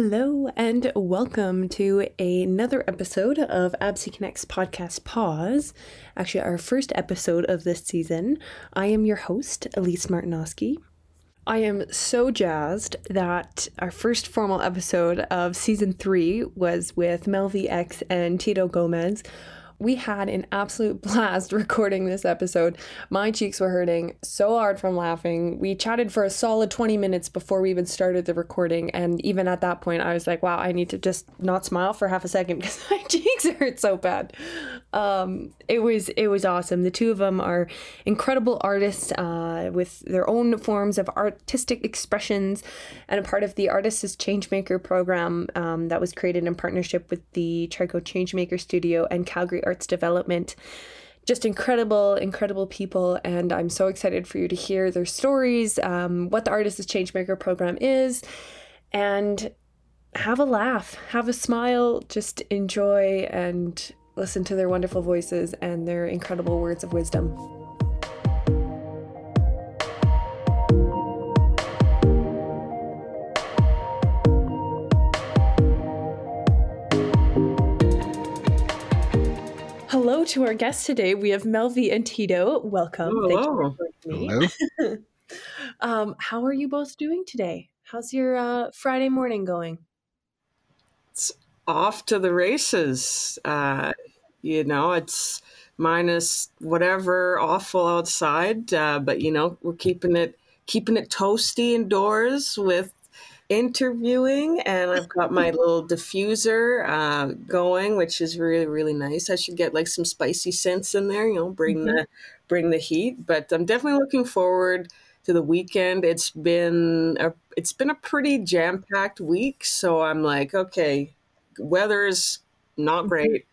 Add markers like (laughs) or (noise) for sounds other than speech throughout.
Hello and welcome to another episode of Absi Connects podcast Pause. Actually, our first episode of this season. I am your host, Elise Martinoski. I am so jazzed that our first formal episode of season three was with Melvi X and Tito Gomez we had an absolute (laughs) blast recording this episode. My cheeks were hurting so hard from laughing. We chatted for a solid 20 minutes before we even started the recording. And even at that point, I was like, wow, I need to just not smile for half a second (laughs) because my (laughs) cheeks hurt so bad. Um, it was it was awesome. The two of them are incredible artists uh, with their own forms of artistic expressions and a part of the Artists as Changemaker program um, that was created in partnership with the Trico Changemaker Studio and Calgary arts development. Just incredible, incredible people. And I'm so excited for you to hear their stories, um, what the Artist as Changemaker program is, and have a laugh, have a smile, just enjoy and listen to their wonderful voices and their incredible words of wisdom. To our guests today. We have Melvi and Tito. Welcome. Hello. Hello. (laughs) um, how are you both doing today? How's your uh, Friday morning going? It's off to the races. Uh, you know, it's minus whatever awful outside, uh, but you know, we're keeping it keeping it toasty indoors with interviewing and I've got my little diffuser uh, going, which is really, really nice. I should get like some spicy scents in there, you know, bring mm-hmm. the bring the heat. But I'm definitely looking forward to the weekend. It's been a it's been a pretty jam-packed week. So I'm like, okay, weather's not mm-hmm. great.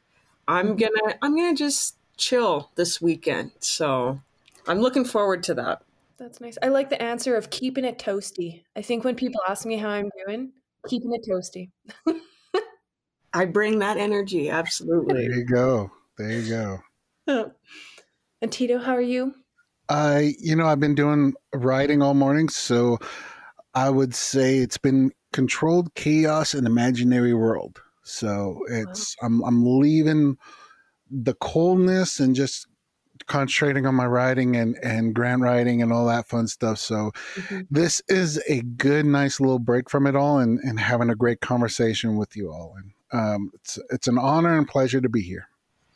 I'm mm-hmm. gonna I'm gonna just chill this weekend. So I'm looking forward to that. That's nice. I like the answer of keeping it toasty. I think when people ask me how I'm doing, keeping it toasty. (laughs) I bring that energy, absolutely. There you go. There you go. and Tito, how are you? I, you know, I've been doing writing all morning, so I would say it's been controlled chaos and imaginary world. So it's wow. I'm I'm leaving the coldness and just concentrating on my writing and and grant writing and all that fun stuff. So mm-hmm. this is a good, nice little break from it all, and and having a great conversation with you all. And um, it's it's an honor and pleasure to be here.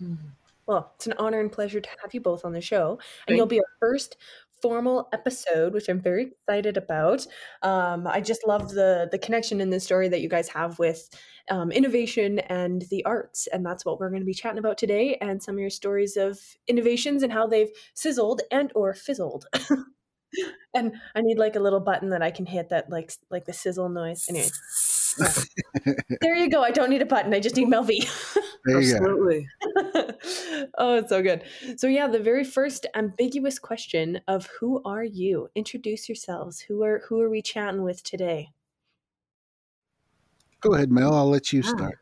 Mm-hmm. Well, it's an honor and pleasure to have you both on the show, and Thank you'll be our first formal episode, which I'm very excited about. Um, I just love the the connection in this story that you guys have with um, innovation and the arts, and that's what we're going to be chatting about today. And some of your stories of innovations and how they've sizzled and or fizzled. (laughs) and I need like a little button that I can hit that like like the sizzle noise. Anyway. (laughs) there you go. I don't need a button. I just need Melvi. (laughs) Absolutely. (laughs) oh, it's so good. So yeah, the very first ambiguous question of who are you? Introduce yourselves. Who are who are we chatting with today? Go ahead, Mel. I'll let you start.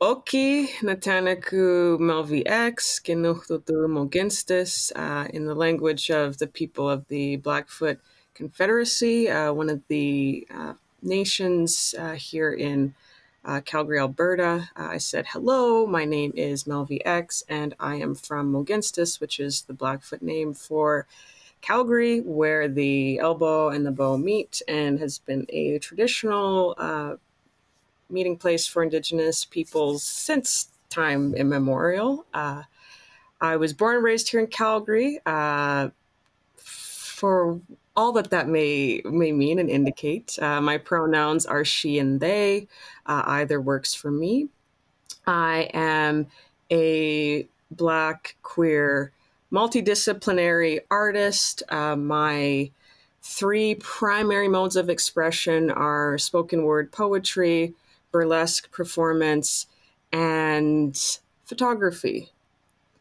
Oki Natanaku Melvi X Genuchtutu Mohkinstsis uh, in the language of the people of the Blackfoot Confederacy, uh, one of the uh, nations uh, here in uh, Calgary, Alberta. Uh, I said, Hello, my name is Melvi X, and I am from Mohkinstsis, which is the Blackfoot name for Calgary, where the elbow and the bow meet, and has been a traditional uh, meeting place for Indigenous peoples since time immemorial. Uh, I was born and raised here in Calgary. Uh, for all that that may may mean and indicate. Uh, my pronouns are she and they. Uh, either works for me. I am a black queer multidisciplinary artist. Uh, my three primary modes of expression are spoken word poetry, burlesque performance, and photography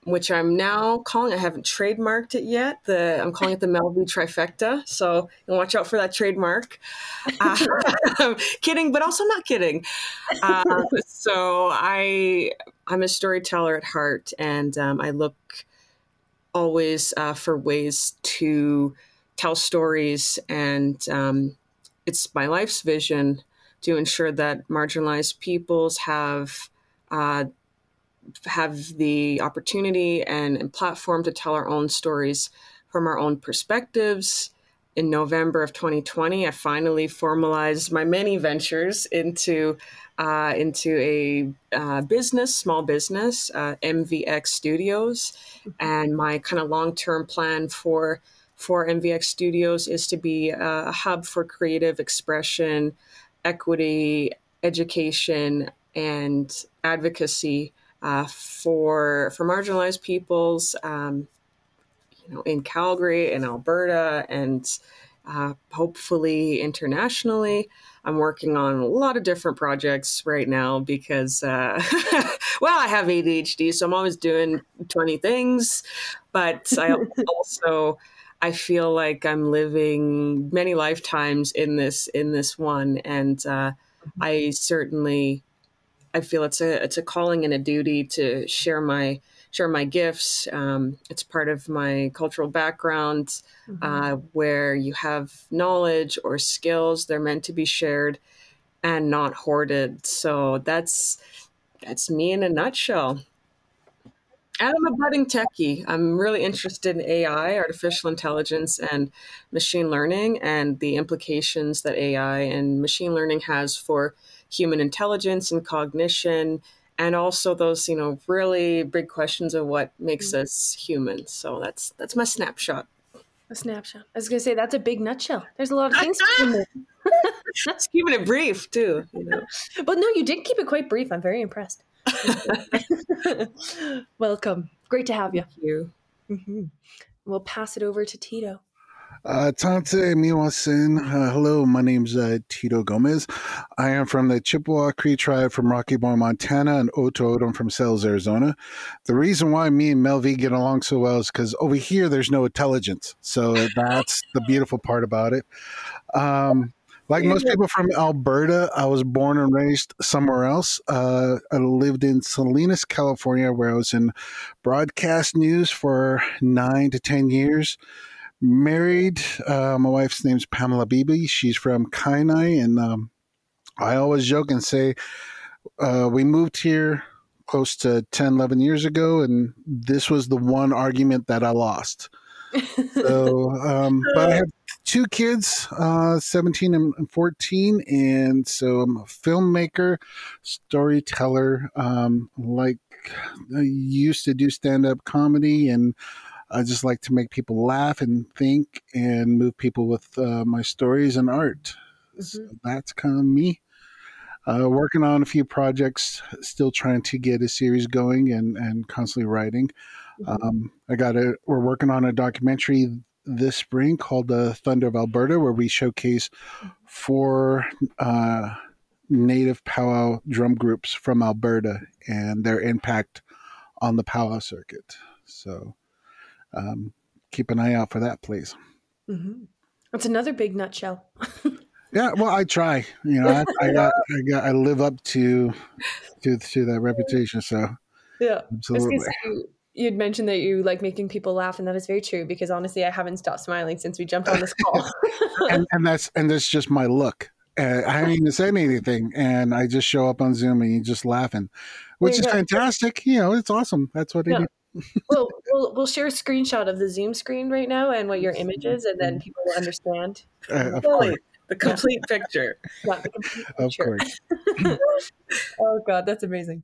which I'm now calling. I haven't trademarked it yet. The I'm calling it the Melvi trifecta. So watch out for that trademark. Uh, (laughs) kidding, but also not kidding. Uh, so I I'm a storyteller at heart, and um, I look always uh, for ways to tell stories, and um, it's my life's vision to ensure that marginalized peoples have uh, have the opportunity and, and platform to tell our own stories from our own perspectives. In November of 2020, I finally formalized my many ventures into uh, into a uh, business, small business, uh, MVX Studios, and my kind of long term plan for for MVX Studios is to be a hub for creative expression, equity, education, and advocacy uh, for for marginalized peoples, um, you know, in Calgary, in Alberta, and uh, hopefully internationally. I'm working on a lot of different projects right now because, uh, (laughs) well, I have ADHD, so I'm always doing 20 things. But I (laughs) also I feel like I'm living many lifetimes in this in this one, and uh, mm-hmm. I certainly I feel it's a it's a calling and a duty to share my share my gifts. Um, it's part of my cultural background, mm-hmm. uh, where you have knowledge or skills. They're meant to be shared and not hoarded. So that's that's me in a nutshell. And I'm a budding techie. I'm really interested in AI, artificial intelligence, and machine learning, and the implications that AI and machine learning has for human intelligence and cognition, and also those, you know, really big questions of what makes mm-hmm. us human. So that's that's my snapshot. A snapshot. I was gonna say that's a big nutshell. There's a lot of (laughs) things. Just keeping it brief too. You know? (laughs) But no, you did keep it quite brief. I'm very impressed. (laughs) Welcome. Great to have you. Thank you. Mm-hmm. We'll pass it over to Tito. Uh, Tante Miwasin. Uh, hello, my name's uh, Tito Gomez. I am from the Chippewa Cree tribe from Rocky Boy, Montana, and Tohono O'odham from Sells, Arizona. The reason why me and Melvi get along so well is because over here there's no intelligence. So that's the beautiful part about it. Um, like most people from Alberta, I was born and raised somewhere else. Uh, I lived in Salinas, California, where I was in broadcast news for nine to 10 years. Married, uh, my wife's name's Pamela Beebe. She's from Kainai. And um, I always joke and say, uh, we moved here close to 10, 11 years ago, and this was the one argument that I lost. so, (laughs) um, but I have two kids, uh, 17 and 14. And so I'm a filmmaker, storyteller. Um, like I used to do stand up comedy and I just like to make people laugh and think and move people with uh, my stories and art. Mm-hmm. So that's kind of me. Uh, working on a few projects, still trying to get a series going and, and constantly writing. Mm-hmm. Um, I got a. We're working on a documentary this spring called the Thunder of Alberta, where we showcase four uh, native powwow drum groups from Alberta and their impact on the powwow circuit. So um, keep an eye out for that, please. Mm-hmm. That's another big nutshell. (laughs) yeah, well, I try. You know, I, I, got, I got, I live up to to to that reputation. So yeah, absolutely you'd mentioned that you like making people laugh and that is very true because honestly i haven't stopped smiling since we jumped on this call (laughs) and, and, that's and that's just my look uh, i haven't even said anything and i just show up on zoom and you just laughing which is go. fantastic you know it's awesome that's what yeah. Well, we'll we'll share a screenshot of the zoom screen right now and what your image is and then people will understand uh, of course the complete picture. (laughs) Yeah, the complete picture. Of course. (laughs) oh God, that's amazing.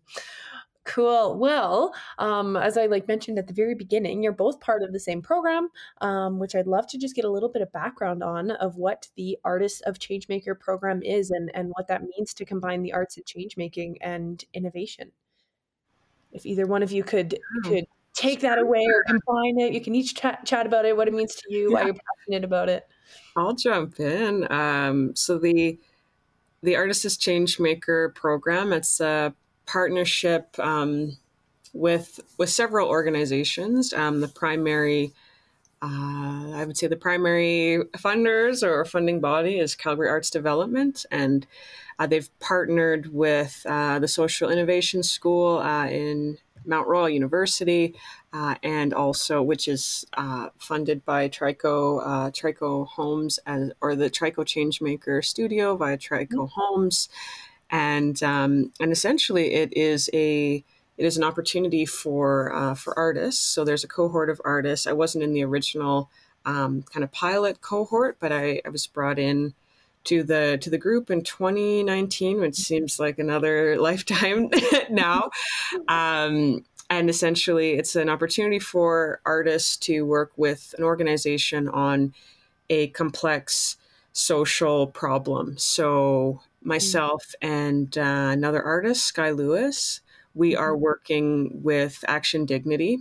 Cool. Well, um, as I like mentioned at the very beginning, you're both part of the same program, um, which I'd love to just get a little bit of background on of what the Artists of Changemaker program is and and what that means to combine the arts of changemaking and innovation. If either one of you could oh, could take that away or combine it, you can each chat, chat about it, what it means to you, yeah. why you're passionate about it. I'll jump in. Um, so the the Artists of Changemaker program, it's a partnership um, with with several organizations. Um, the primary, uh, I would say, the primary funders or funding body is Calgary Arts Development, and uh, they've partnered with uh, the Social Innovation School uh, in Mount Royal University, uh, and also which is uh, funded by Trico uh, Trico Homes as, or the Trico Changemaker Studio via Trico mm-hmm. Homes, and um, and essentially it is a it is an opportunity for uh, for artists. So there's a cohort of artists. I wasn't in the original um, kind of pilot cohort, but I, I was brought in to the to the group in 2019, which seems like another (laughs) lifetime (laughs) now. (laughs) Um, and essentially, it's an opportunity for artists to work with an organization on a complex social problem. So myself and uh, another artist, Sky Lewis, we are mm-hmm. working with Action Dignity.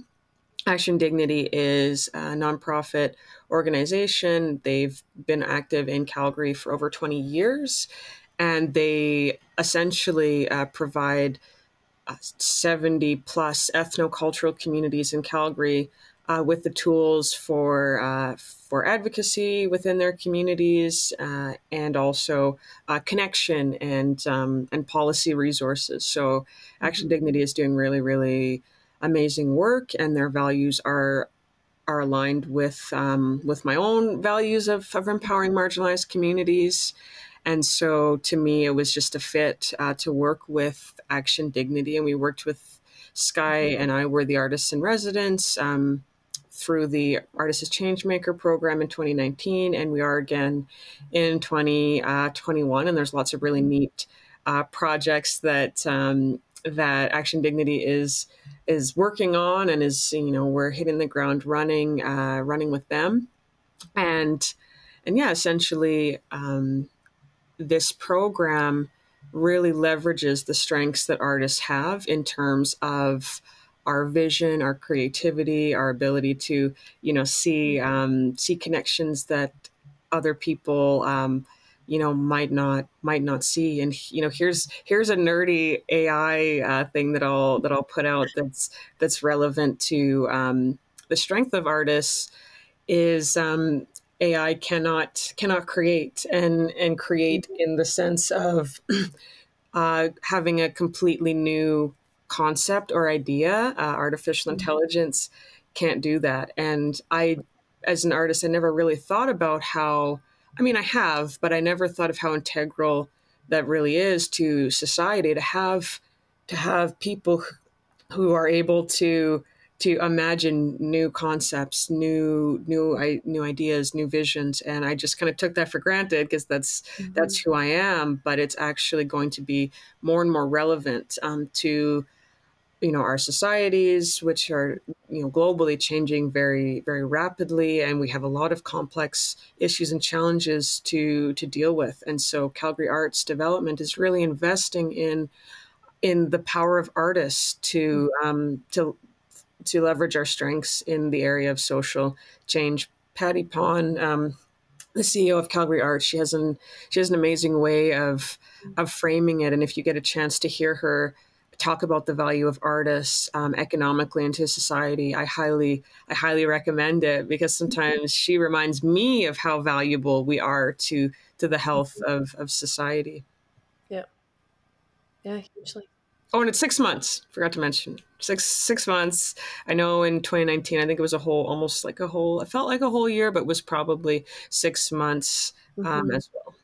Action Dignity is a nonprofit organization. They've been active in Calgary for over 20 years, and they essentially uh, provide uh, 70 plus ethnocultural communities in Calgary uh, with the tools for uh, for advocacy within their communities uh, and also uh, connection and um, and policy resources. So, Action. Dignity is doing really really amazing work, and their values are are aligned with um, with my own values of, of empowering marginalized communities. And so, to me, it was just a fit uh, to work with Action Dignity, and we worked with Sky, mm-hmm. and I were the artists in residence. Um, through the Artists as Changemaker program in 2019, and we are again in 2021. Uh, and there's lots of really neat uh, projects that um, that Action Dignity is is working on, and is you know we're hitting the ground running, uh, running with them, and and yeah, essentially um, this program really leverages the strengths that artists have in terms of our vision, our creativity, our ability to, you know, see um, see connections that other people, um, you know, might not might not see. And you know, here's here's a nerdy AI uh, thing that I'll that I'll put out that's that's relevant to um, the strength of artists is um, AI cannot cannot create and and create in the sense of (clears throat) uh, having a completely new concept or idea. Uh, artificial mm-hmm. intelligence can't do that. And I, as an artist, I never really thought about how, I mean, I have, but I never thought of how integral that really is to society to have to have people who are able to to imagine new concepts, new new new ideas, new visions, and I just kind of took that for granted because that's mm-hmm. that's who I am. But it's actually going to be more and more relevant um, to you know our societies which are you know globally changing very very rapidly and we have a lot of complex issues and challenges to to deal with. And so calgary arts development is really investing in in the power of artists to um, to to leverage our strengths in the area of social change. Patti Pon um, the ceo of calgary arts she has an she has an amazing way of of framing it. And if you get a chance to hear her talk about the value of artists um, economically into society, I highly, I highly recommend it because mm-hmm. sometimes she reminds me of how valuable we are to to the health mm-hmm. of of society. Yeah, yeah, hugely. Oh, and it's six months. Forgot to mention six six months. I know in 2019, I think it was a whole, almost like a whole. It felt like a whole year, but was probably six months um, mm-hmm. as well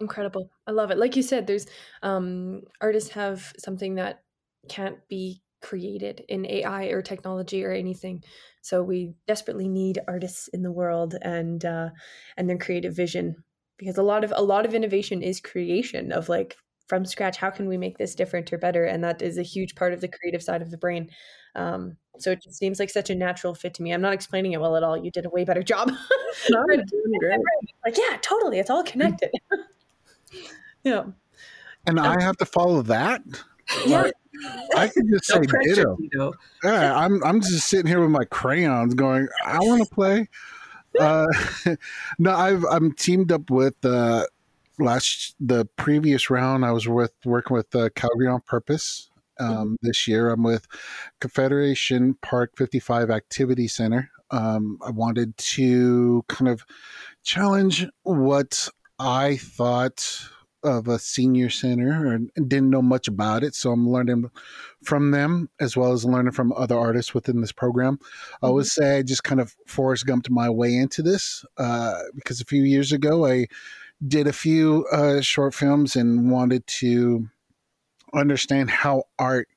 incredible. I love it. Like you said there's um artists have something that can't be created in ai or technology or anything. So we desperately need artists in the world and uh and their creative vision because a lot of a lot of innovation is creation of like from scratch how can we make this different or better? And that is a huge part of the creative side of the brain. Um, so it just seems like such a natural fit to me. I'm not explaining it well at all. You did a way better job. (laughs) No, (laughs) like yeah totally. It's all connected yeah. And I have to follow that? Yeah. I could just say ditto. Yeah, I'm I'm just sitting here with my crayons going, I want to play. Uh, (laughs) no, I've I'm teamed up with uh, last the previous round. I was with working with uh, Calgary on Purpose. Um, mm-hmm. This year, I'm with Confederation Park 55 Activity Center. Um, I wanted to kind of challenge what I thought of a senior center and didn't know much about it. So I'm learning from them as well as learning from other artists within this program. Mm-hmm. I would mm-hmm. say I just kind of Forrest Gumped my way into this uh, because a few years ago I did a few uh, short films and wanted to understand how art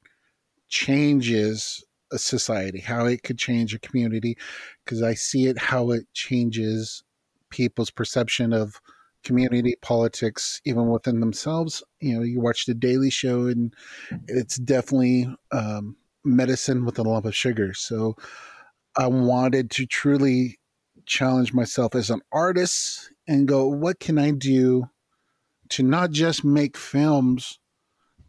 changes a society, how it could change a community, because I see it how it changes people's perception of community politics even within themselves. You know you watch the daily show and it's definitely um, medicine with a lump of sugar. So i wanted to truly challenge myself as an artist and go what can i do to not just make films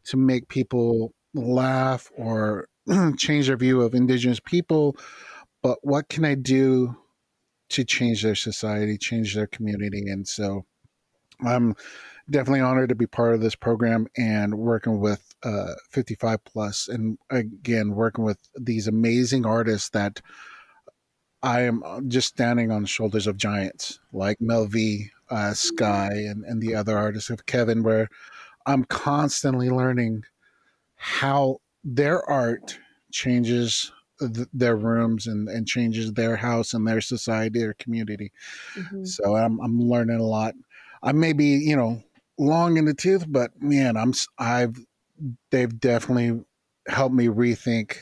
to make people laugh or (clears throat) change their view of indigenous people but what can i do to change their society change their community? And so I'm definitely honored to be part of this program and working with uh, 55 plus and again working with these amazing artists that I am just standing on the shoulders of giants like Mel V, uh, Sky, and, and the other artists of Kevin, where I'm constantly learning how their art changes th- their rooms and, and changes their house and their society, their community. Mm-hmm. So I'm, I'm learning a lot. I may be, you know, long in the tooth, but man, I'm I've they've definitely helped me rethink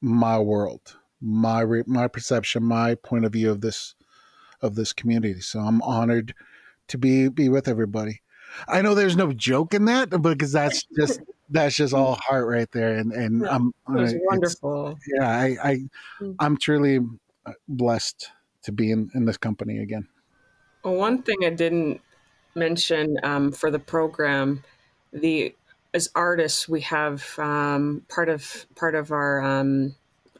my world, my re, my perception, my point of view of this of this community. So I'm honored to be be with everybody. I know there's no joke in that because that's just (laughs) that's just all heart right there, and and yeah, I'm wonderful. Yeah, I, I mm. I'm truly uh, blessed to be in in this company again. Well, one thing I didn't mention um, for the program, the as artists we have um, part of part of our, um,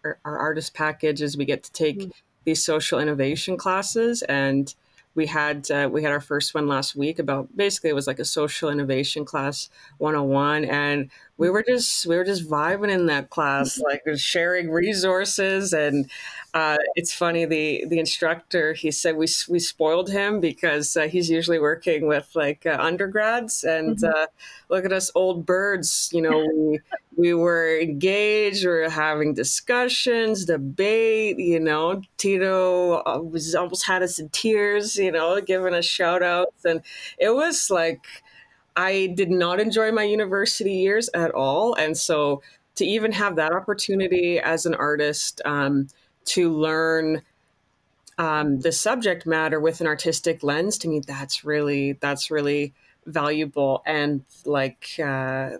our, our artist package is we get to take mm-hmm. these social innovation classes and we had uh, we had our first one last week about basically it was like a social innovation class 101 and we were just we were just vibing in that class like sharing resources. And uh, it's funny the the instructor he said we we spoiled him because uh, he's usually working with like uh, undergrads. And mm-hmm. Uh, look at us old birds you know we we were engaged we were having discussions debate you know. Tito uh, was almost had us in tears you know giving us shout outs. And it was like I did not enjoy my university years at all. And so to even have that opportunity as an artist um, to learn um, the subject matter with an artistic lens to me that's really that's really valuable. And like uh,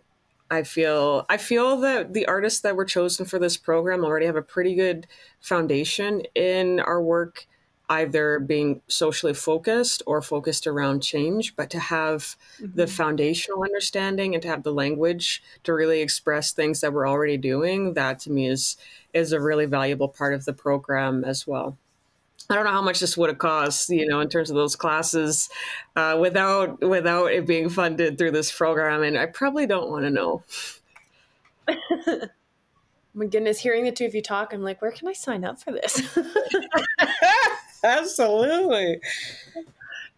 i feel i feel that the artists that were chosen for this program already have a pretty good foundation in our work either being socially focused or focused around change, but to have mm-hmm. the foundational understanding and to have the language to really express things that we're already doing, that to me is is a really valuable part of the program as well. I don't know how much this would have cost, you know, in terms of those classes, uh, without without it being funded through this program, and I probably don't want to know. (laughs) my goodness, hearing the two of you talk, I'm like, where can I sign up for this? (laughs) (laughs) (laughs) Absolutely.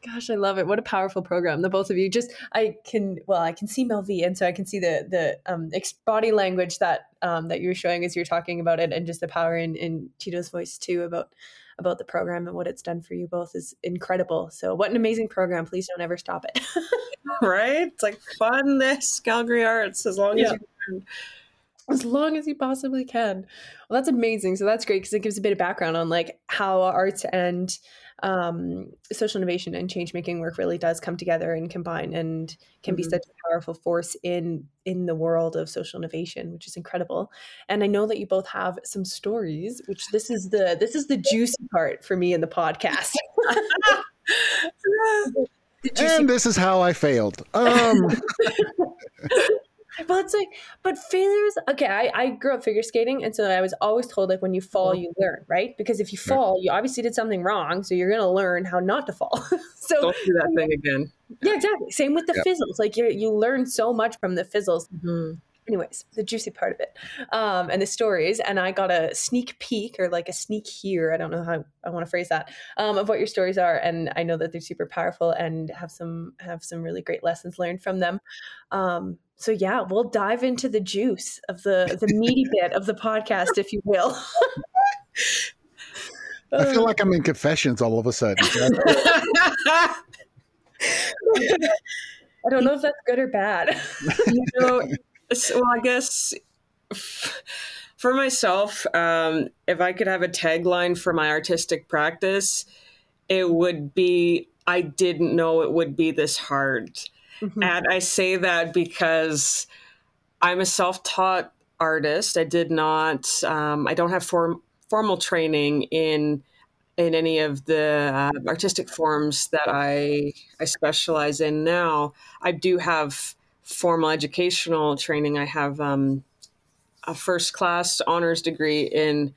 Gosh, I love it. What a powerful program. The both of you just I can well, I can see Mel V and so I can see the the um body language that um that you're showing as you're talking about it and just the power in, in Tito's voice too about about the program and what it's done for you both is incredible. So what an amazing program. Please don't ever stop it. (laughs) right? It's like fun this Calgary Arts as long yeah. as you can as long as you possibly can. Well, that's amazing. So that's great because it gives a bit of background on like how arts and um, social innovation and change making work really does come together and combine and can mm-hmm. be such a powerful force in in the world of social innovation, which is incredible. And I know that you both have some stories, which this is the this is the juicy part for me in the podcast. (laughs) (laughs) and this is how I failed. Um. (laughs) Well, it's like, but failures. Okay, I, I grew up figure skating, and so I was always told like when you fall, you learn, right? Because if you fall, you obviously did something wrong, so you're gonna learn how not to fall. (laughs) so don't do that thing again. Yeah, exactly. Same with the fizzles. Like you, you learn so much from the fizzles. Mm-hmm. Anyways, the juicy part of it, um, and the stories. And I got a sneak peek or like a sneak here. I don't know how I want to phrase that um, of what your stories are, and I know that they're super powerful and have some have some really great lessons learned from them. Um, so yeah, we'll dive into the juice of the the meaty (laughs) bit of the podcast, if you will. I feel like I'm in confessions all of a sudden. (laughs) (laughs) I don't know if that's good or bad. you know, well, I guess for myself, um, if I could have a tagline for my artistic practice, it would be I didn't know it would be this hard. Mm-hmm. And I say that because I'm a self taught artist. I did not, um, I don't have form, formal training in in any of the uh, artistic forms that I I specialize in now. I do have formal educational training. I have um, a first class honors degree in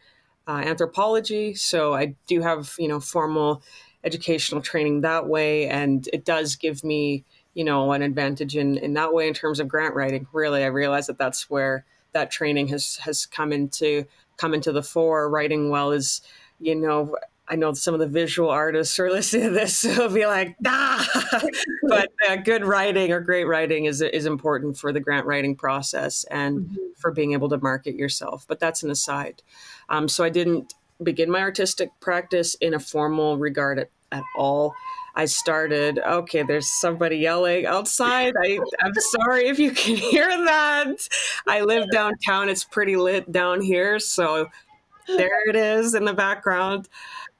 uh, anthropology, so I do have you know formal educational training that way, and it does give me you know an advantage in in that way in terms of grant writing. Really, I realize that that's where that training has has come into come into the fore. Writing well is you know I know some of the visual artists who are (laughs) listening to this, so will be like, ah. (laughs) but uh, good writing or great writing is is important for the grant writing process and mm-hmm. for being able to market yourself. But that's an aside. Um, so I didn't begin my artistic practice in a formal regard at, at all. I started, okay, there's somebody yelling outside. I, I'm sorry if you can hear that. I live downtown. It's pretty lit down here. So (laughs) there it is in the background.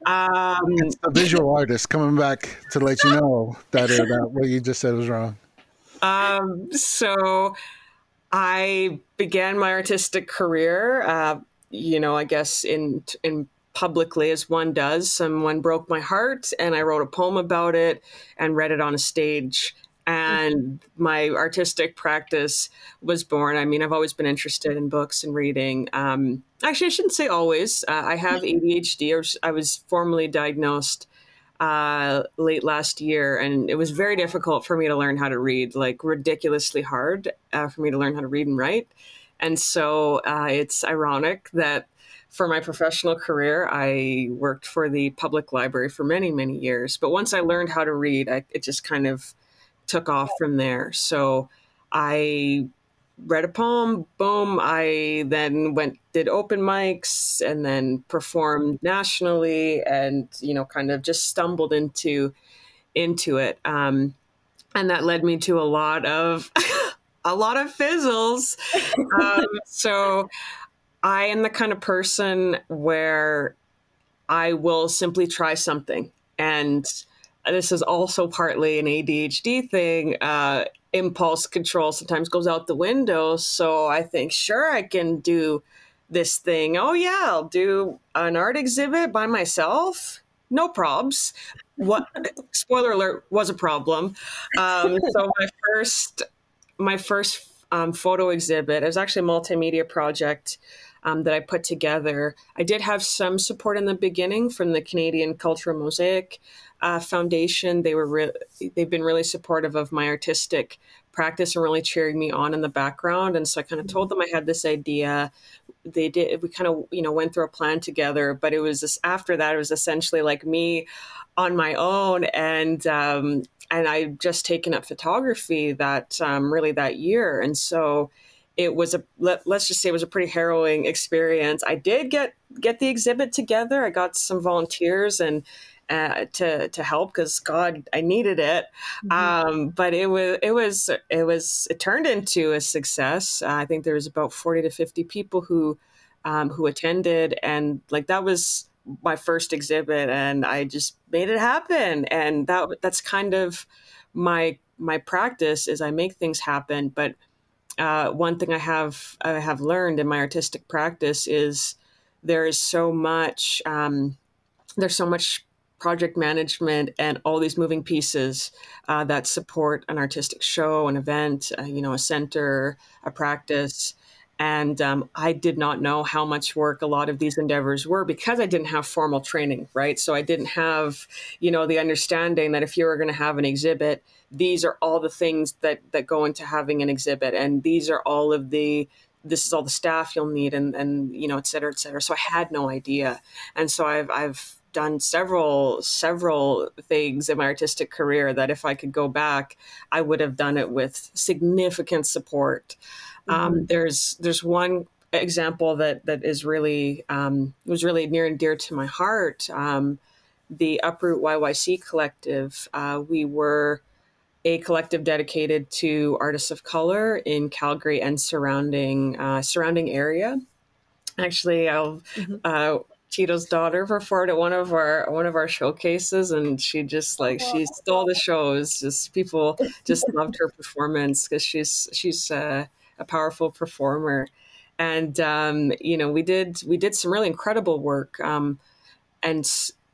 Um, it's the visual artist coming back to let you know that, uh, that what you just said was wrong. Um, so I began my artistic career, uh, you know, I guess in in publicly as one does. Someone broke my heart, and I wrote a poem about it and read it on a stage and my artistic practice was born. I mean, I've always been interested in books and reading. Um, actually, I shouldn't say always. Uh, I have ADHD. I was, I was formally diagnosed uh, late last year, and it was very difficult for me to learn how to read, like ridiculously hard uh, for me to learn how to read and write. And so uh, it's ironic that for my professional career, I worked for the public library for many, many years. But once I learned how to read, I, it just kind of took off from there. So I read a poem, boom. I then went, did open mics and then performed nationally and, you know, kind of just stumbled into, into it. Um, and that led me to a lot of, (laughs) a lot of fizzles. Um, so I am the kind of person where I will simply try something and this is also partly an ADHD thing. Uh, impulse control sometimes goes out the window. So I think, sure, I can do this thing. Oh, yeah, I'll do an art exhibit by myself. No probs. What (laughs) spoiler alert was a problem. Um, so my first, my first um, photo exhibit. It was actually a multimedia project um, that I put together. I did have some support in the beginning from the Canadian Cultural Mosaic uh, Foundation. They were re- they've been really supportive of my artistic practice and really cheering me on in the background. And so I kind of told them I had this idea. They did. We kind of you know went through a plan together. But it was this, after that it was essentially like me on my own and. Um, and I just taken up photography that um, really that year, and so it was a let, us just say it was a pretty harrowing experience. I did get get the exhibit together. I got some volunteers and uh, to to help because God, I needed it. Mm-hmm. Um, but it was it was it was it turned into a success. Uh, I think there was about forty to fifty people who um, who attended, and like that was my first exhibit, and I just made it happen. And that that's kind of my my practice is I make things happen. But uh, one thing I have I have learned in my artistic practice is there is so much um, there's so much project management and all these moving pieces uh, that support an artistic show, an event, uh, you know, a center, a practice. And um, I did not know how much work a lot of these endeavors were because I didn't have formal training, right? So I didn't have, you know, the understanding that if you were going to have an exhibit, these are all the things that that go into having an exhibit, and these are all of the this is all the staff you'll need, and and you know, et cetera, et cetera. So I had no idea, and so I've I've done several several things in my artistic career that if I could go back, I would have done it with significant support. Um, mm-hmm. Um, there's there's one example that that is really um, was really near and dear to my heart. Um, the Uproot YYC collective. Uh, we were a collective dedicated to artists of color in Calgary and surrounding uh, surrounding area. Actually, I'll. Mm-hmm. Uh, Tito's daughter performed at one of our one of our showcases, and she just like she stole the shows. Just people just loved her performance because she's she's uh, a powerful performer, and um, you know we did we did some really incredible work, um, and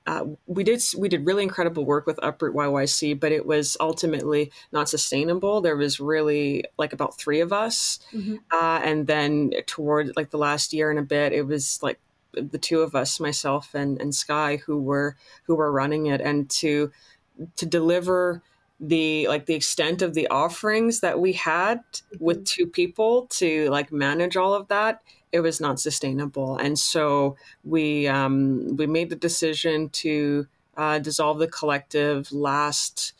uh, we did we did really incredible work with Uproot YYC, but it was ultimately not sustainable. There was really like about three of us, mm-hmm. uh, and then toward like the last year and a bit, it was like the two of us, myself and and Sky, who were who were running it, and to to deliver the like the extent of the offerings that we had with mm-hmm. two people to like manage all of that it was not sustainable and so we um, we made the decision to uh, dissolve the collective last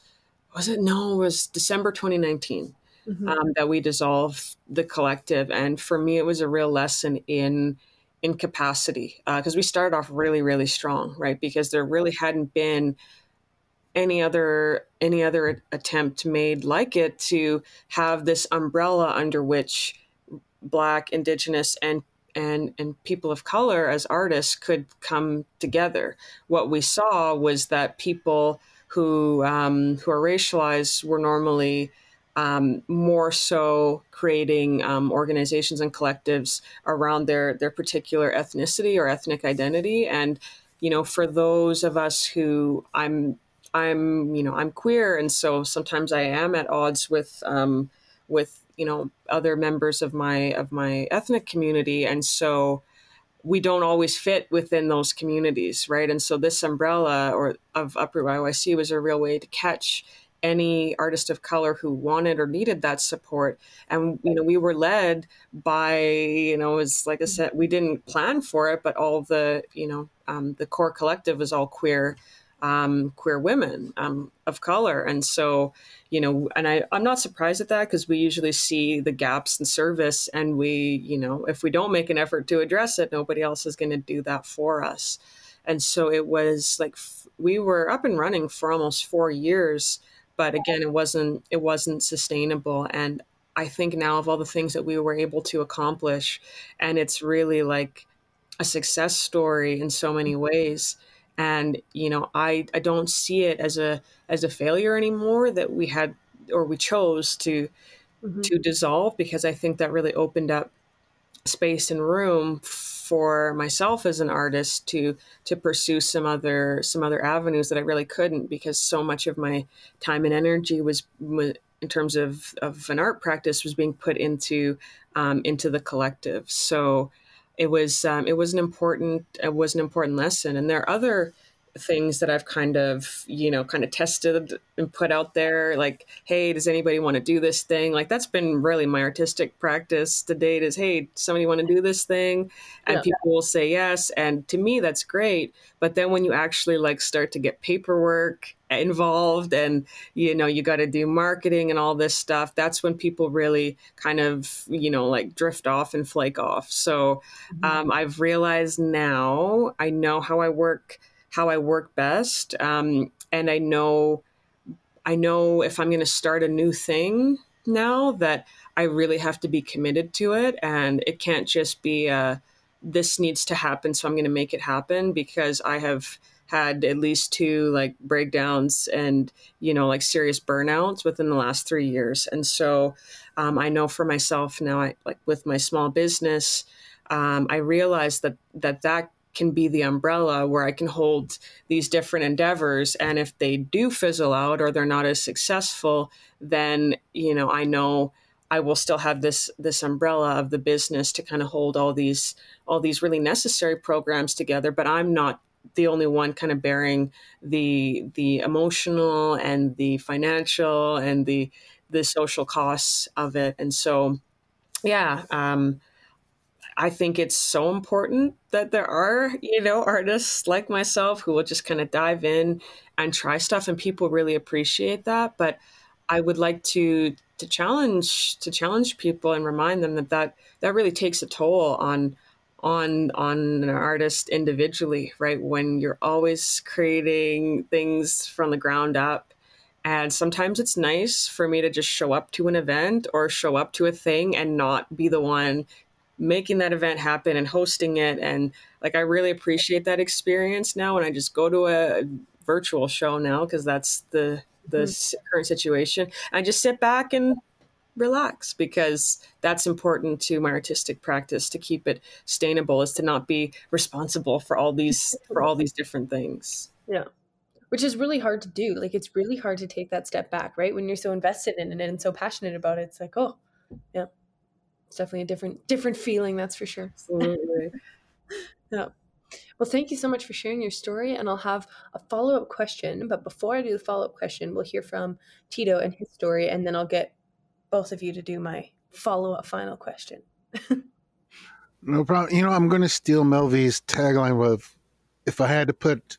was it no it was december 2019 mm-hmm. um, that we dissolved the collective and for me it was a real lesson in in capacity because uh, we started off really really strong right? Because there really hadn't been any other any other attempt made like it to have this umbrella under which black indigenous and and and people of color as artists could come together. What we saw was that people who um, who are racialized were normally um, more so creating um, organizations and collectives around their their particular ethnicity or ethnic identity and you know for those of us who i'm I'm, you know, I'm queer, and so sometimes I am at odds with, um, with you know, other members of my of my ethnic community, and so we don't always fit within those communities, right? And so this umbrella or of Uproot YYC was a real way to catch any artist of color who wanted or needed that support and you know we were led by you know as like i said we didn't plan for it but all the you know um, the core collective was all queer um, queer women um, of color. And so, you know, and I, I'm not surprised at that because we usually see the gaps in service and we, you know, if we don't make an effort to address it, nobody else is going to do that for us. And so it was like we were up and running for almost four years, but again, it wasn't it wasn't sustainable. And I think now of all the things that we were able to accomplish, and it's really like a success story in so many ways and you know i i don't see it as a as a failure anymore that we had or we chose to mm-hmm. to dissolve because i think that really opened up space and room for myself as an artist to to pursue some other some other avenues that I really couldn't because so much of my time and energy was, in terms of, of an art practice was being put into um, into the collective. So it was um, it was an important it was an important lesson and there are other things that I've kind of, you know, kind of tested and put out there like, hey, does anybody want to do this thing? Like that's been really my artistic practice to date is, hey, somebody want to do this thing? And yeah. people will say yes. And to me, that's great. But then when you actually like start to get paperwork involved and, you know, you got to do marketing and all this stuff, that's when people really kind of, you know, like drift off and flake off. So mm-hmm. um, I've realized now I know how I work – how I work best. Um, and I know, I know if I'm going to start a new thing now that I really have to be committed to it, and it can't just be a, this needs to happen, so I'm going to make it happen because I have had at least two like breakdowns and you know like serious burnouts within the last three years and so um, i know for myself now I, like with my small business um, i realized that that that can be the umbrella where I can hold these different endeavors. And if they do fizzle out or they're not as successful, then, you know, I know I will still have this this umbrella of the business to kind of hold all these all these really necessary programs together. But I'm not the only one kind of bearing the the emotional and the financial and the the social costs of it. And so, yeah, um, I think it's so important that there are, you know, artists like myself who will just kind of dive in and try stuff, and people really appreciate that. But I would like to to challenge to challenge people and remind them that that, that really takes a toll on on on an artist individually, right? When you're always creating things from the ground up. And sometimes it's nice for me to just show up to an event or show up to a thing and not be the one making that event happen and hosting it and like i really appreciate that experience now when i just go to a virtual show now because that's the the mm-hmm. current situation. I just sit back and relax because that's important to my artistic practice to keep it sustainable is to not be responsible for all these for all these different things. Yeah. Which is really hard to do like it's really hard to take that step back right? When you're so invested in it and so passionate about it it's like oh yeah it's definitely a different different feeling that's for sure. Absolutely. (laughs) Yeah. Well thank you so much for sharing your story and i'll have a follow-up question but before i do the follow-up question we'll hear from tito and his story and then i'll get both of you to do my follow-up final question. (laughs) No problem you know i'm going to steal Melvie's tagline with if i had to put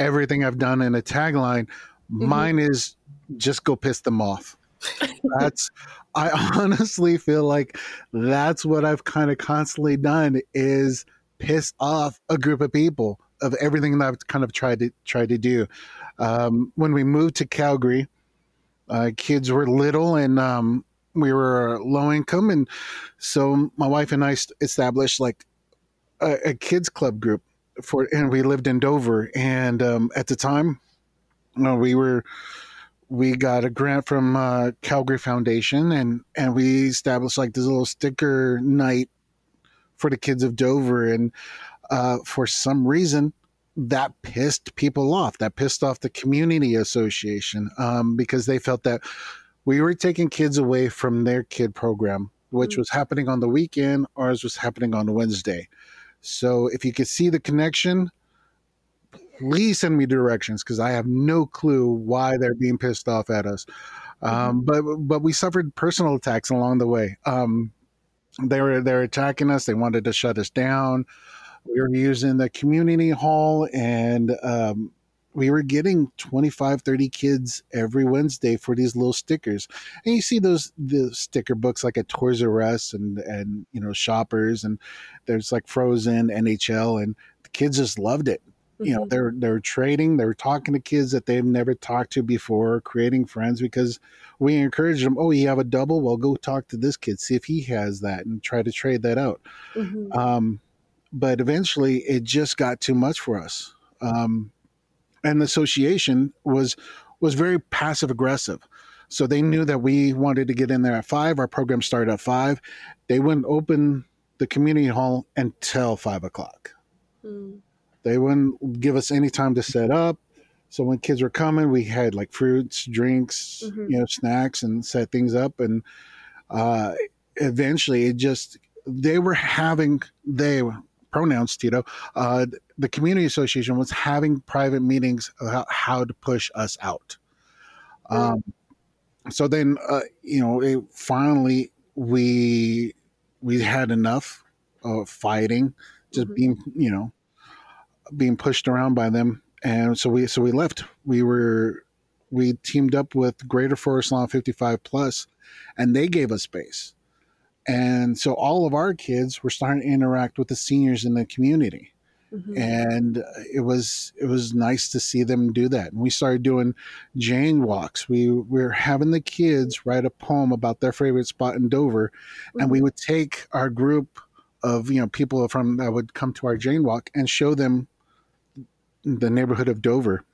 everything i've done in a tagline mm-hmm. mine is just go piss them off. (laughs) That's I (laughs) honestly feel like that's what I've kind of constantly done is piss off a group of people of everything that I've kind of tried to try to do. Um, when we moved to Calgary, uh, kids were little and um, we were low income, and so my wife and I established like a, a kids club group for, and we lived in Dover. And um, at the time, you know, we were we got a grant from uh, Calgary Foundation, and and we established like this little sticker night for the kids of Dover, and uh, for some reason that pissed people off. That pissed off the community association um, because they felt that we were taking kids away from their kid program, which mm-hmm. was happening on the weekend, ours was happening on Wednesday. So if you could see the connection, please send me directions because I have no clue why they're being pissed off at us. Um, mm-hmm. but but we suffered personal attacks along the way. Um, they were they're attacking us. They wanted to shut us down. We were using the community hall and um, we were getting 25 30 kids every wednesday for these little stickers and you see those the sticker books like at toys r us and and you know shoppers and there's like frozen nhl and the kids just loved it you know mm-hmm. they're they're trading they're talking to kids that they've never talked to before creating friends because we encourage them oh you have a double? Well go talk to this kid see if he has that and try to trade that out. Mm-hmm. um, but eventually it just got too much for us. Um, and the association was was very passive aggressive. So they knew that we wanted to get in there at five. Our program started at five. They wouldn't open the community hall until five o'clock. Mm. They wouldn't give us any time to set up. So when kids were coming, we had like fruits, drinks, mm-hmm. you know, snacks, and set things up. And uh, eventually, it just they were having they pronouns Tito. Uh, the community association was having private meetings about how to push us out. Mm. Um, so then, uh, you know, it, finally we we had enough of fighting, just mm-hmm. being, you know, being pushed around by them, and so we so we left. We were we teamed up with Greater Forest Lawn 55 Plus, and they gave us space. And so all of our kids were starting to interact with the seniors in the community. Mm-hmm. And it was it was nice to see them do that. And we started doing Jane walks. We, we were having the kids write a poem about their favorite spot in Dover, mm-hmm. and we mm-hmm. would take our group of you know people from that would come to our Jane walk and show them the neighborhood of Dover.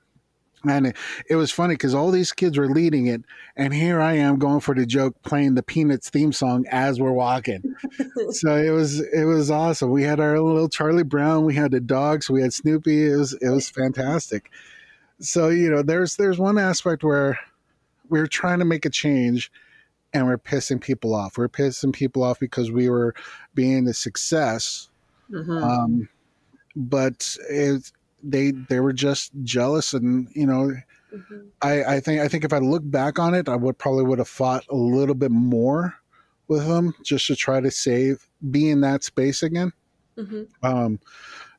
And it, it was funny because all these kids were leading it, and here I am going for the joke, playing the Peanuts theme song as we're walking. (laughs) so it was it was awesome. We had our little Charlie Brown, we had the dogs, we had Snoopy. It was it was fantastic. So you know, there's there's one aspect where we're trying to make a change, and we're pissing people off. We're pissing people off because we were being a success. Mhm. Um, but it, they they were just jealous, and you know, Mhm. I, I think I think if I look back on it, I would probably would have fought a little bit more with them just to try to save be in that space again. Mhm. Um,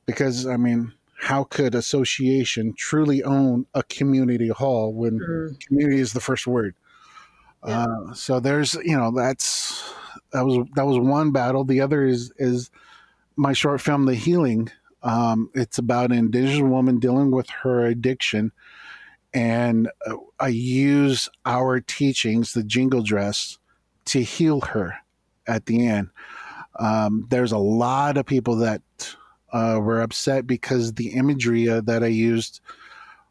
because I mean, how could association truly own a community hall when Mm. community is the first word? Yeah. Uh, so there's you know that's that was that was one battle. The other is is my short film, The Healing. Um, it's about an indigenous woman dealing with her addiction, and uh, I use our teachings, the jingle dress, to heal her at the end. Um, there's a lot of people that uh, were upset because the imagery uh, that I used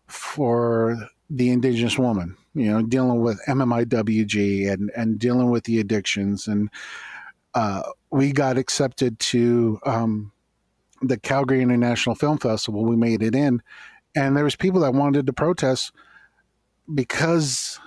for the indigenous woman, you know, dealing with MMIWG and, and dealing with the addictions. And uh, we got accepted to um, the Calgary International Film Festival. We made it in. And there was people that wanted to protest because,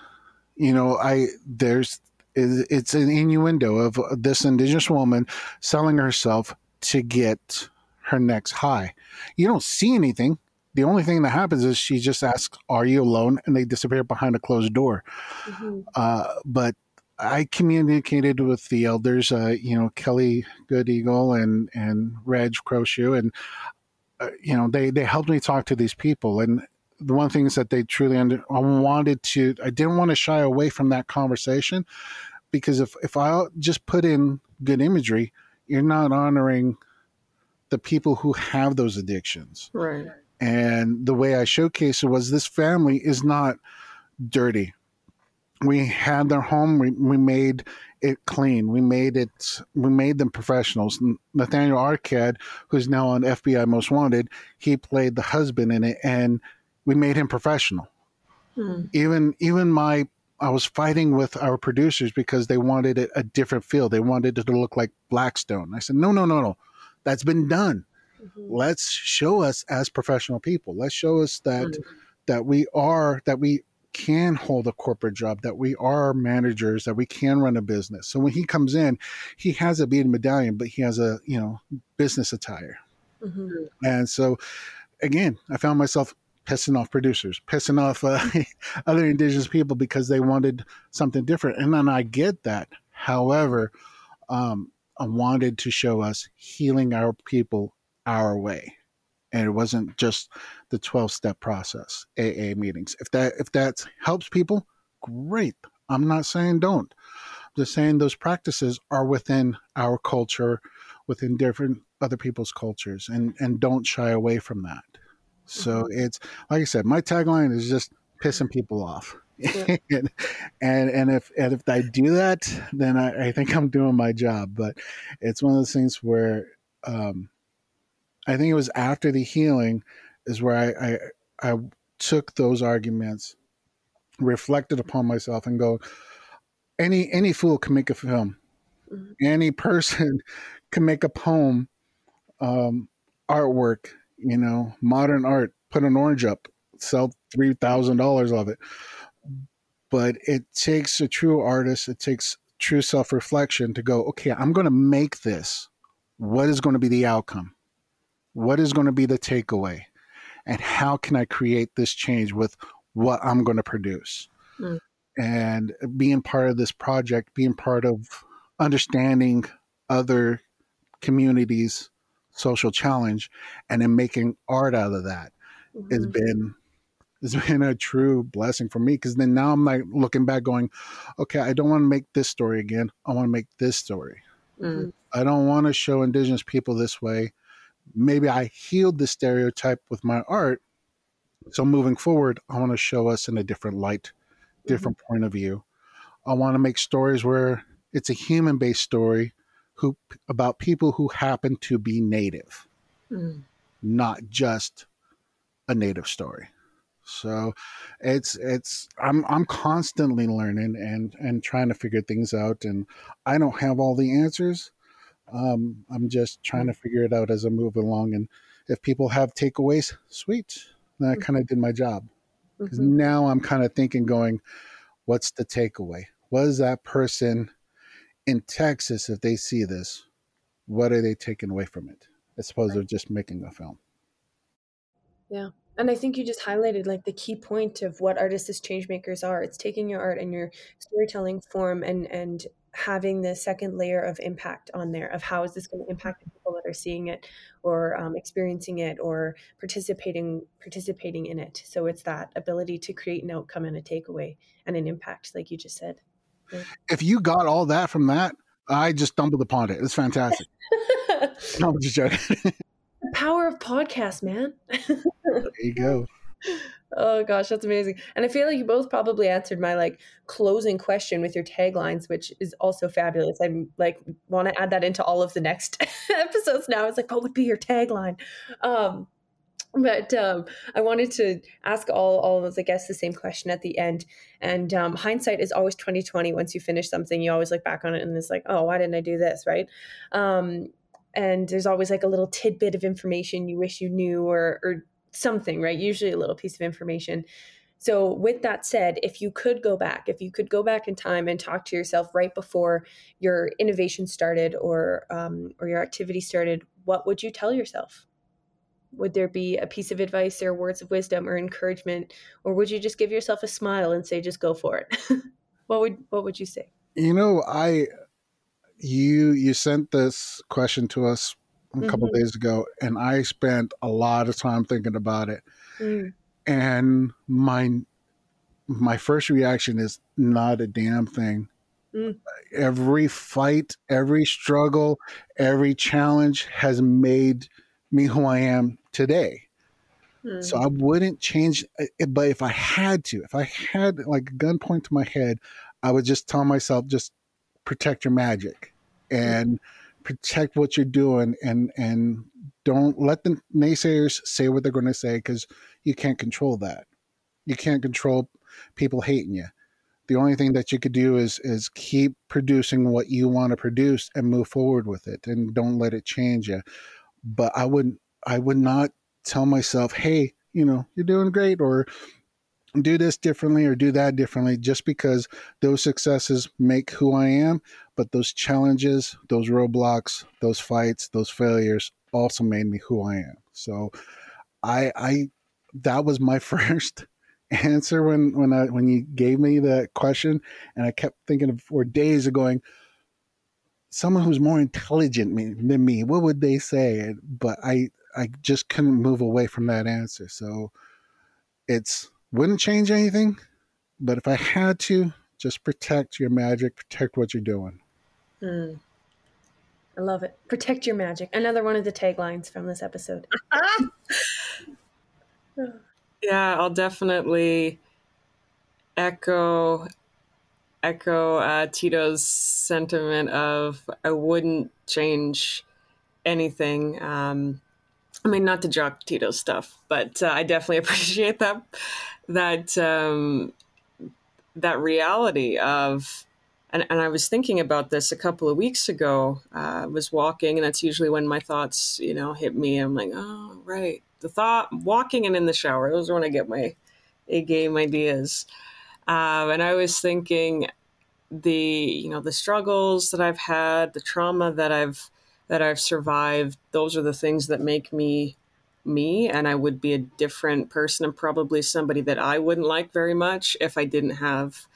you know, I there's it's an innuendo of this indigenous woman selling herself to get her next high. You don't see anything. The only thing that happens is she just asks, "Are you alone?" and they disappear behind a closed door. Mhm. Uh, but I communicated with the elders, uh, you know, Kelly Good Eagle and and Reg Crowshoe, and uh, you know they they helped me talk to these people. And the one thing is that they truly under, I wanted to. I didn't want to shy away from that conversation because if if I just put in good imagery, you're not honoring the people who have those addictions. Right. And the way I showcased it was this family is not dirty. We had their home. We, we made it clean. We made it. We made them professionals. Nathaniel Arcand, who's now on FBI Most Wanted, he played the husband in it, and we made him professional. Mm. Even even my I was fighting with our producers because they wanted it a different feel. They wanted it to look like Blackstone. I said, no, no, no, no. That's been done Mhm. let's show us as professional people let's show us that Mm. that we are that we can hold a corporate job that we are managers that we can run a business. So when he comes in he has a beaded medallion but he has a you know business attire. Mhm. and so again i found myself pissing off producers pissing off uh, (laughs) other indigenous people because they wanted something different. And then i get that. However um, i wanted to show us healing our people our way and it wasn't just the 12 step process aa meetings. If that if that helps people great. I'm not saying don't. I'm just saying those practices are within our culture within different other people's cultures and and don't shy away from that. So it's like i said my tagline is just pissing people off. Yeah. (laughs) and, and and if and if I do that, then I, I think I'm doing my job. But it's one of those things where um, I think it was after the healing is where I, I I took those arguments, reflected upon myself, and go, any any fool can make a film, Mhm. any person (laughs) can make a poem, um, artwork, you know, modern art. Put an orange up, sell three thousand dollars of it but it takes a true artist it takes true self-reflection to go okay i'm going to make this what is going to be the outcome what is going to be the takeaway and how can i create this change with what i'm going to produce Mm. and being part of this project being part of understanding other communities social challenge and then making art out of that has Mhm. been has (laughs) been a true blessing for me because then now I'm like looking back going, okay, I don't want to make this story again. I want to make this story. Mm. I don't want to show indigenous people this way. Maybe I healed the stereotype with my art. So moving forward, I want to show us in a different light, different point of view. I want to make stories where it's a human based story who about people who happen to be native Mm. not just a native story. So it's it's I'm I'm constantly learning and and trying to figure things out and I don't have all the answers. Um, I'm just trying to figure it out as I move along and if people have takeaways, sweet. Then I kind of did my job. Because Mhm. now I'm kind of thinking going, what's the takeaway? what is that person in Texas if they see this? What are they taking away from it? As opposed to just making a film. Yeah. And I think you just highlighted like the key point of what artists as change makers are. It's taking your art and your storytelling form and and having the second layer of impact on there of how is this going to impact the people that are seeing it or um, experiencing it or participating participating in it. So it's that ability to create an outcome and a takeaway and an impact like you just said. Yeah. if you got all that from that i just stumbled upon it. It's fantastic. (laughs) No I'm just joking. (laughs) The power of podcast man. (laughs) There you go Oh gosh, that's amazing. And I feel like you both probably answered my like closing question with your taglines, which is also fabulous. I'm like want to add that into all of the next (laughs) episodes now. It's like, what would be your tagline? Um, but um, I wanted to ask all all of I guess the same question at the end. And um, hindsight is always twenty twenty. Once you finish something, you always look back on it and it's like, oh, why didn't I do this? Right. Um, and there's always like a little tidbit of information you wish you knew or or something, right? Usually a little piece of information. So, with that said, if you could go back, if you could go back in time and talk to yourself right before your innovation started or um, or your activity started, what would you tell yourself? Would there be a piece of advice or words of wisdom or encouragement, or would you just give yourself a smile and say, "Just go for it"? (laughs) what would what would you say? You know, I you you sent this question to us a mm-hmm. couple days ago, and I spent a lot of time thinking about it. Mm. And my my first reaction is not a damn thing. Mm. Every fight, every struggle, every challenge has made me who I am today. Mm. So I wouldn't change it, uh, but if I had to, if I had like a gun point to my head, I would just tell myself just protect your magic. Mm. Protect what you're doing and and don't let the naysayers say what they're going to say because you can't control that. You can't control people hating you. The only thing that you could do is is keep producing what you want to produce and move forward with it and don't let it change you. But i wouldn't i would not tell myself hey you know you're doing great or do this differently or do that differently just because those successes make who I am. But those challenges, those roadblocks, those fights, those failures also made me who I am. So I, I, that was my (laughs) first answer when, when I, when you gave me that question and I kept thinking of for days of going, someone who's more intelligent than me, what would they say? But I, I just couldn't move away from that answer. So it's, wouldn't change anything, but if I had to, just protect your magic, protect what you're doing. Mm. I love it. Protect your magic. Another one of the taglines from this episode. (laughs) (sighs) yeah, I'll definitely echo echo uh, Tito's sentiment of I wouldn't change anything. Um, I mean, not to jock Tito's stuff, but uh, I definitely (laughs) appreciate that that um, that reality of and, and I was thinking about this a couple of weeks ago. Uh, I was walking, and that's usually when my thoughts, you know, hit me. I'm like, oh, right. The thought, walking and in the shower, those are when I get my A game ideas. Um, and I was thinking the, you know, the struggles that I've had, the trauma that I've that I've survived. Those are the things that make me me and I would be a different person and probably somebody that I wouldn't like very much if I didn't have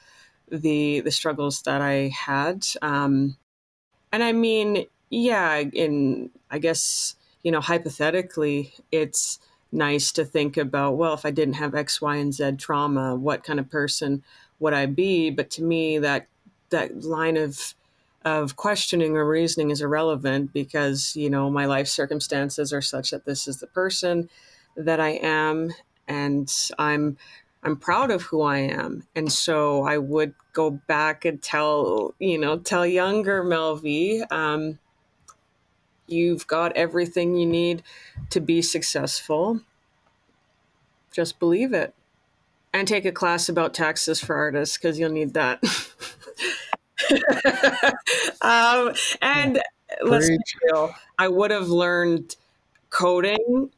the the struggles that I had. Um, and I mean, yeah, in I guess you know hypothetically, it's nice to think about well, if I didn't have X, Y, and Z trauma, what kind of person would I be? But to me, that that line of of questioning or reasoning is irrelevant because you know my life circumstances are such that this is the person that I am and I'm I'm proud of who I am. And so I would go back and tell you know tell younger Melvie um, you've got everything you need to be successful. Just believe it. And take a class about taxes for artists because you'll need that (laughs) (laughs) um, and let's be real, I would have learned coding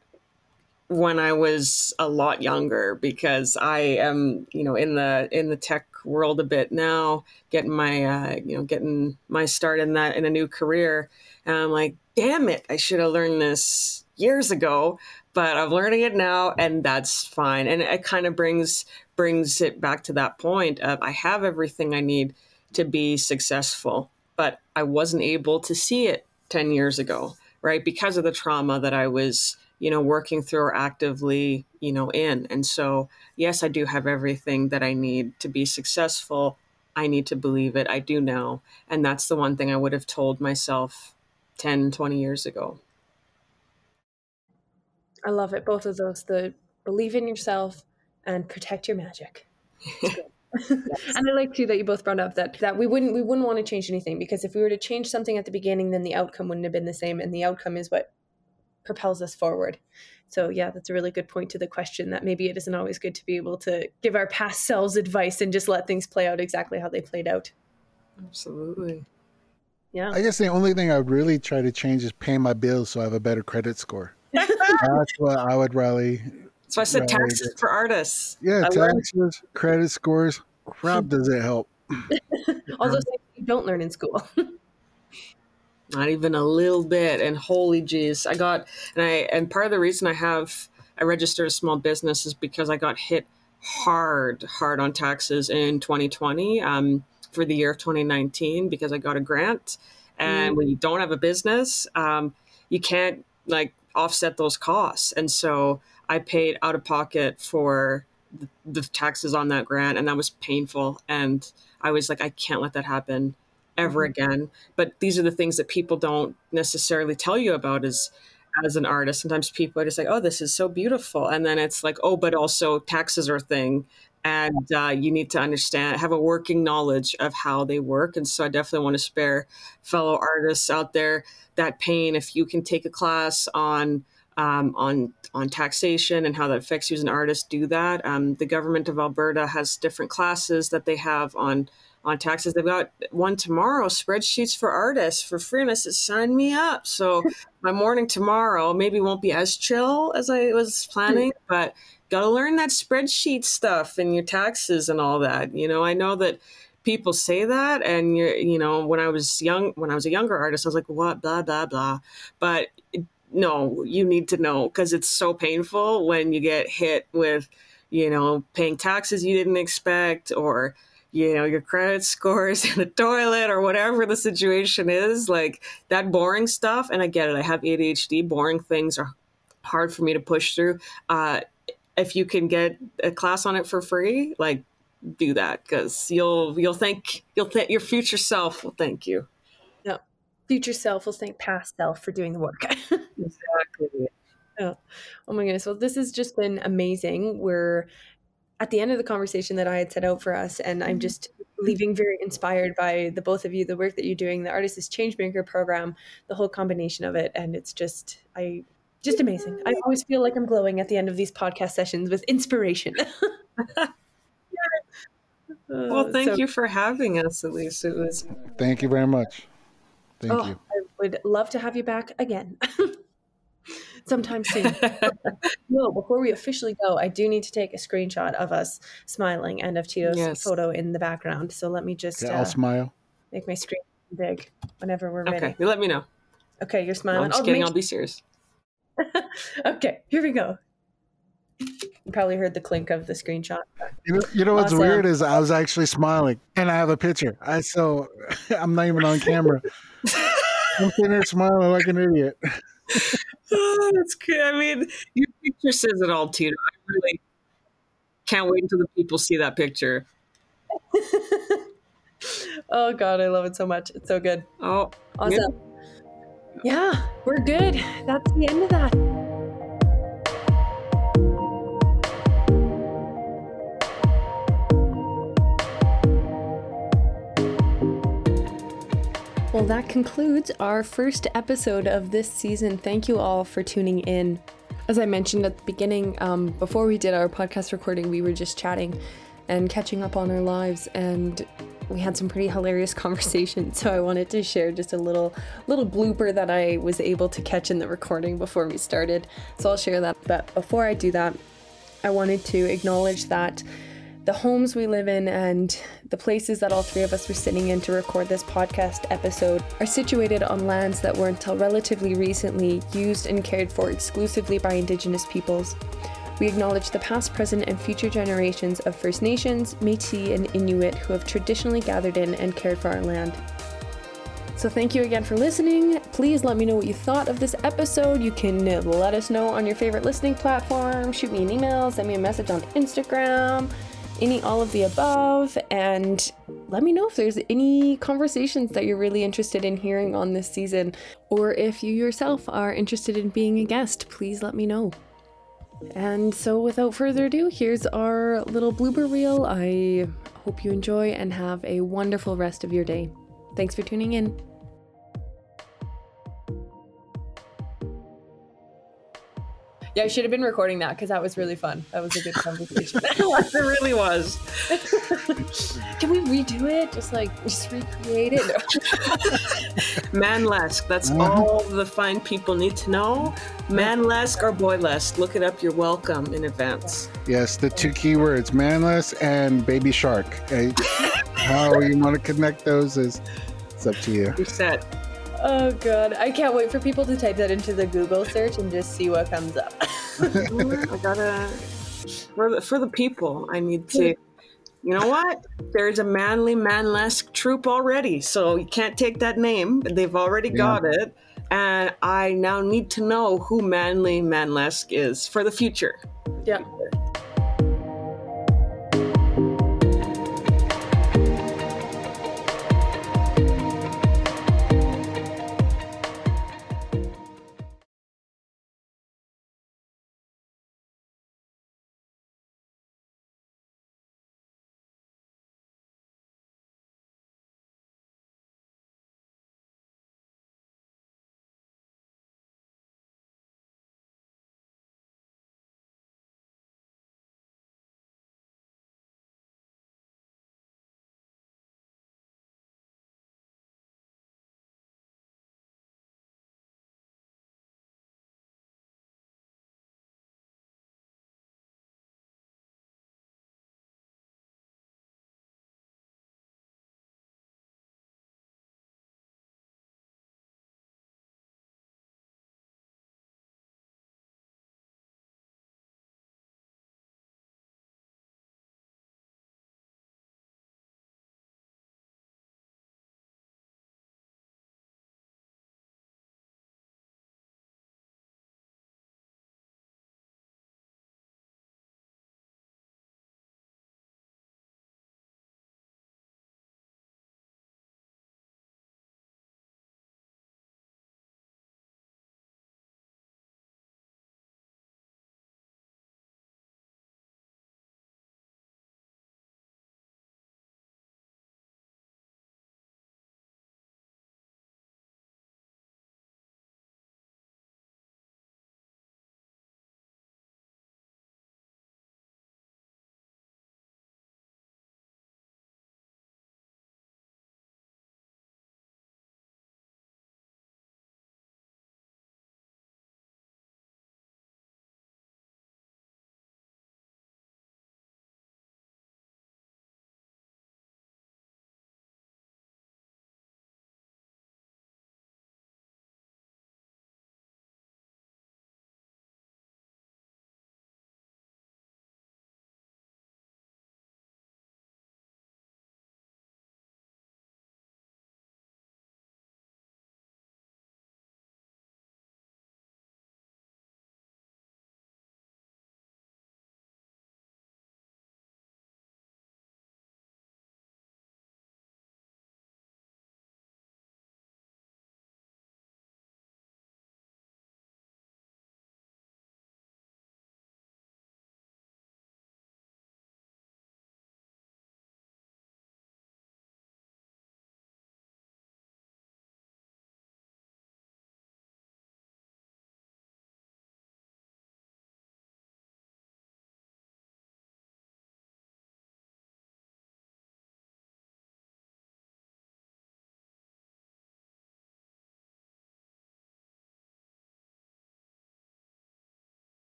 when I was a lot younger because I am, you know, in the in the tech world a bit now, getting my uh, you know getting my start in that in a new career, and I'm like, damn it, I should have learned this years ago, but I'm learning it now, and that's fine. And it kind of brings brings it back to that point of I have everything I need to be successful, but I wasn't able to see it ten years ago, right? Because of the trauma that I was you know working through or actively you know in. And so yes i do have everything that i need to be successful. I need to believe it. I do now and that's the one thing i would have told myself 10 20 years ago. I love it both of those the believe in yourself and protect your magic and I like too that you both brought up that that we wouldn't we wouldn't want to change anything because if we were to change something at the beginning, then the outcome wouldn't have been the same, and the outcome is what propels us forward. So, yeah, that's a really good point to the question that maybe it isn't always good to be able to give our past (laughs) selves advice and just let things play out exactly how they played out. Absolutely. Yeah. I guess the only thing I would really try to change is pay my bills so I have a better credit score. (laughs) That's what I would rally. So I said taxes for artists. Yeah, I taxes, learned. credit scores. Crap, (laughs) does it help? All those things you don't learn in school. (laughs) not even a little bit. And holy jeez, I got and I and part of the reason I have I registered a small business is because I got hit hard, hard on taxes in 2020 um, for the year of 2019 because I got a grant. And mm. when you don't have a business, um, you can't like offset those costs. And so I paid out of pocket for the, the taxes on that grant, and that was painful. And I was like, I can't let that happen ever mm-hmm. again. But these are the things that people don't necessarily tell you about as as an artist. Sometimes people are just like, "Oh, this is so beautiful," and then it's like, "Oh, but also taxes are a thing." And uh, you need to understand, have a working knowledge of how they work. And so, I definitely want to spare fellow artists out there that pain. If you can take a class on um, on on taxation and how that affects you as an artist, do that. Um, the government of Alberta has different classes that they have on on taxes. They've got one tomorrow, spreadsheets for artists for free. And I said, sign me up. So (laughs) my morning tomorrow maybe won't be as chill as I was planning, but got to learn that spreadsheet stuff and your taxes and all that. You know, I know that people say that and you're, you know, when I was young, when I was a younger artist, I was like, what, blah, blah, blah. But no, you need to know because it's so painful when you get hit with, you know, paying taxes you didn't expect or, you know your credit scores (laughs) in the toilet or whatever the situation is like that boring stuff and i get it i have adhd boring things are hard for me to push through uh, if you can get a class on it for free like do that because you'll you'll thank you'll thank your future self will thank you. Yeah future self will thank past self for doing the work (laughs) exactly Oh. oh my goodness. Well, this has just been amazing. We're at the end of the conversation that I had set out for us, and I'm mm-hmm. just leaving very inspired by the both of you, the work that you're doing, the Artist is Changemaker program, the whole combination of it, and it's just I just amazing. I always feel like I'm glowing at the end of these podcast sessions with inspiration. (laughs) well, thank so, you for having us, Elise. It was. Thank you very much. Thank oh, you. I would love to have you back again (laughs) sometime soon. (laughs) no, before we officially go, I do need to take a screenshot of us smiling and of Tito's yes. photo in the background. So let me just. Okay, I'll uh, smile. Make my screen big whenever we're ready. Okay, you let me know. Okay, you're smiling. No, I'm just I'll kidding. I'll be serious. (laughs) okay, here we go. You probably heard the clink of the screenshot. You know, you know what's awesome. weird is I was actually smiling and I have a picture. I so (laughs) I'm not even on camera. I'm sitting there smiling like an idiot oh, that's good. I mean, your picture says it all, too. I really can't wait until the people see that picture. (laughs) oh God, I love it so much. It's so good. Oh, awesome. Yeah, yeah we're good. That's the end of that. Well, that concludes our first episode of this season. Thank you all for tuning in. As I mentioned at the beginning, um, before we did our podcast recording, we were just chatting and catching up on our lives, and we had some pretty hilarious (laughs) conversations. So I wanted to share just a little little blooper that I was able to catch in the recording before we started. So I'll share that. But before I do that, I wanted to acknowledge that the homes we live in and the places that all three of us were sitting in to record this podcast episode are situated on lands that were until relatively recently used and cared for exclusively by Indigenous peoples. We acknowledge the past, present, and future generations of First Nations, Metis, and Inuit who have traditionally gathered in and cared for our land. So, thank you again for listening. Please let me know what you thought of this episode. You can uh, let us know on your favorite listening platform, shoot me an email, send me a message on Instagram any all of the above and let me know if there's any conversations that you're really interested in hearing on this season or if you yourself are interested in being a guest please let me know. And so without further ado here's our little blooper reel. I hope you enjoy and have a wonderful rest of your day. Thanks for tuning in Yeah, I should have been recording that because that was really fun. That was a good conversation. (laughs) it really was. (laughs) Can we redo it? Just like just recreate it. (laughs) Manlesque. That's mm-hmm. all the fine people need to know. Manlesque or boylesque. Look it up. You're welcome in advance. Yes, the two keywords, manlesque and baby shark. How you want to connect those is it's up to you. You're set. Oh god, I can't wait for people to type that into the Google search and just see what comes up. (laughs) I gotta for the for the people. I need to. You know what? There's a manly manlesque troupe already, so you can't take that name. They've already got yeah. it, and I now need to know who manly manlesque is for the future. Yeah.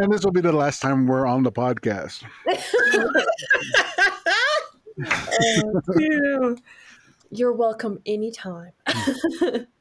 And this will be the last time we're on the podcast. (laughs) Oh, You're welcome anytime. (laughs)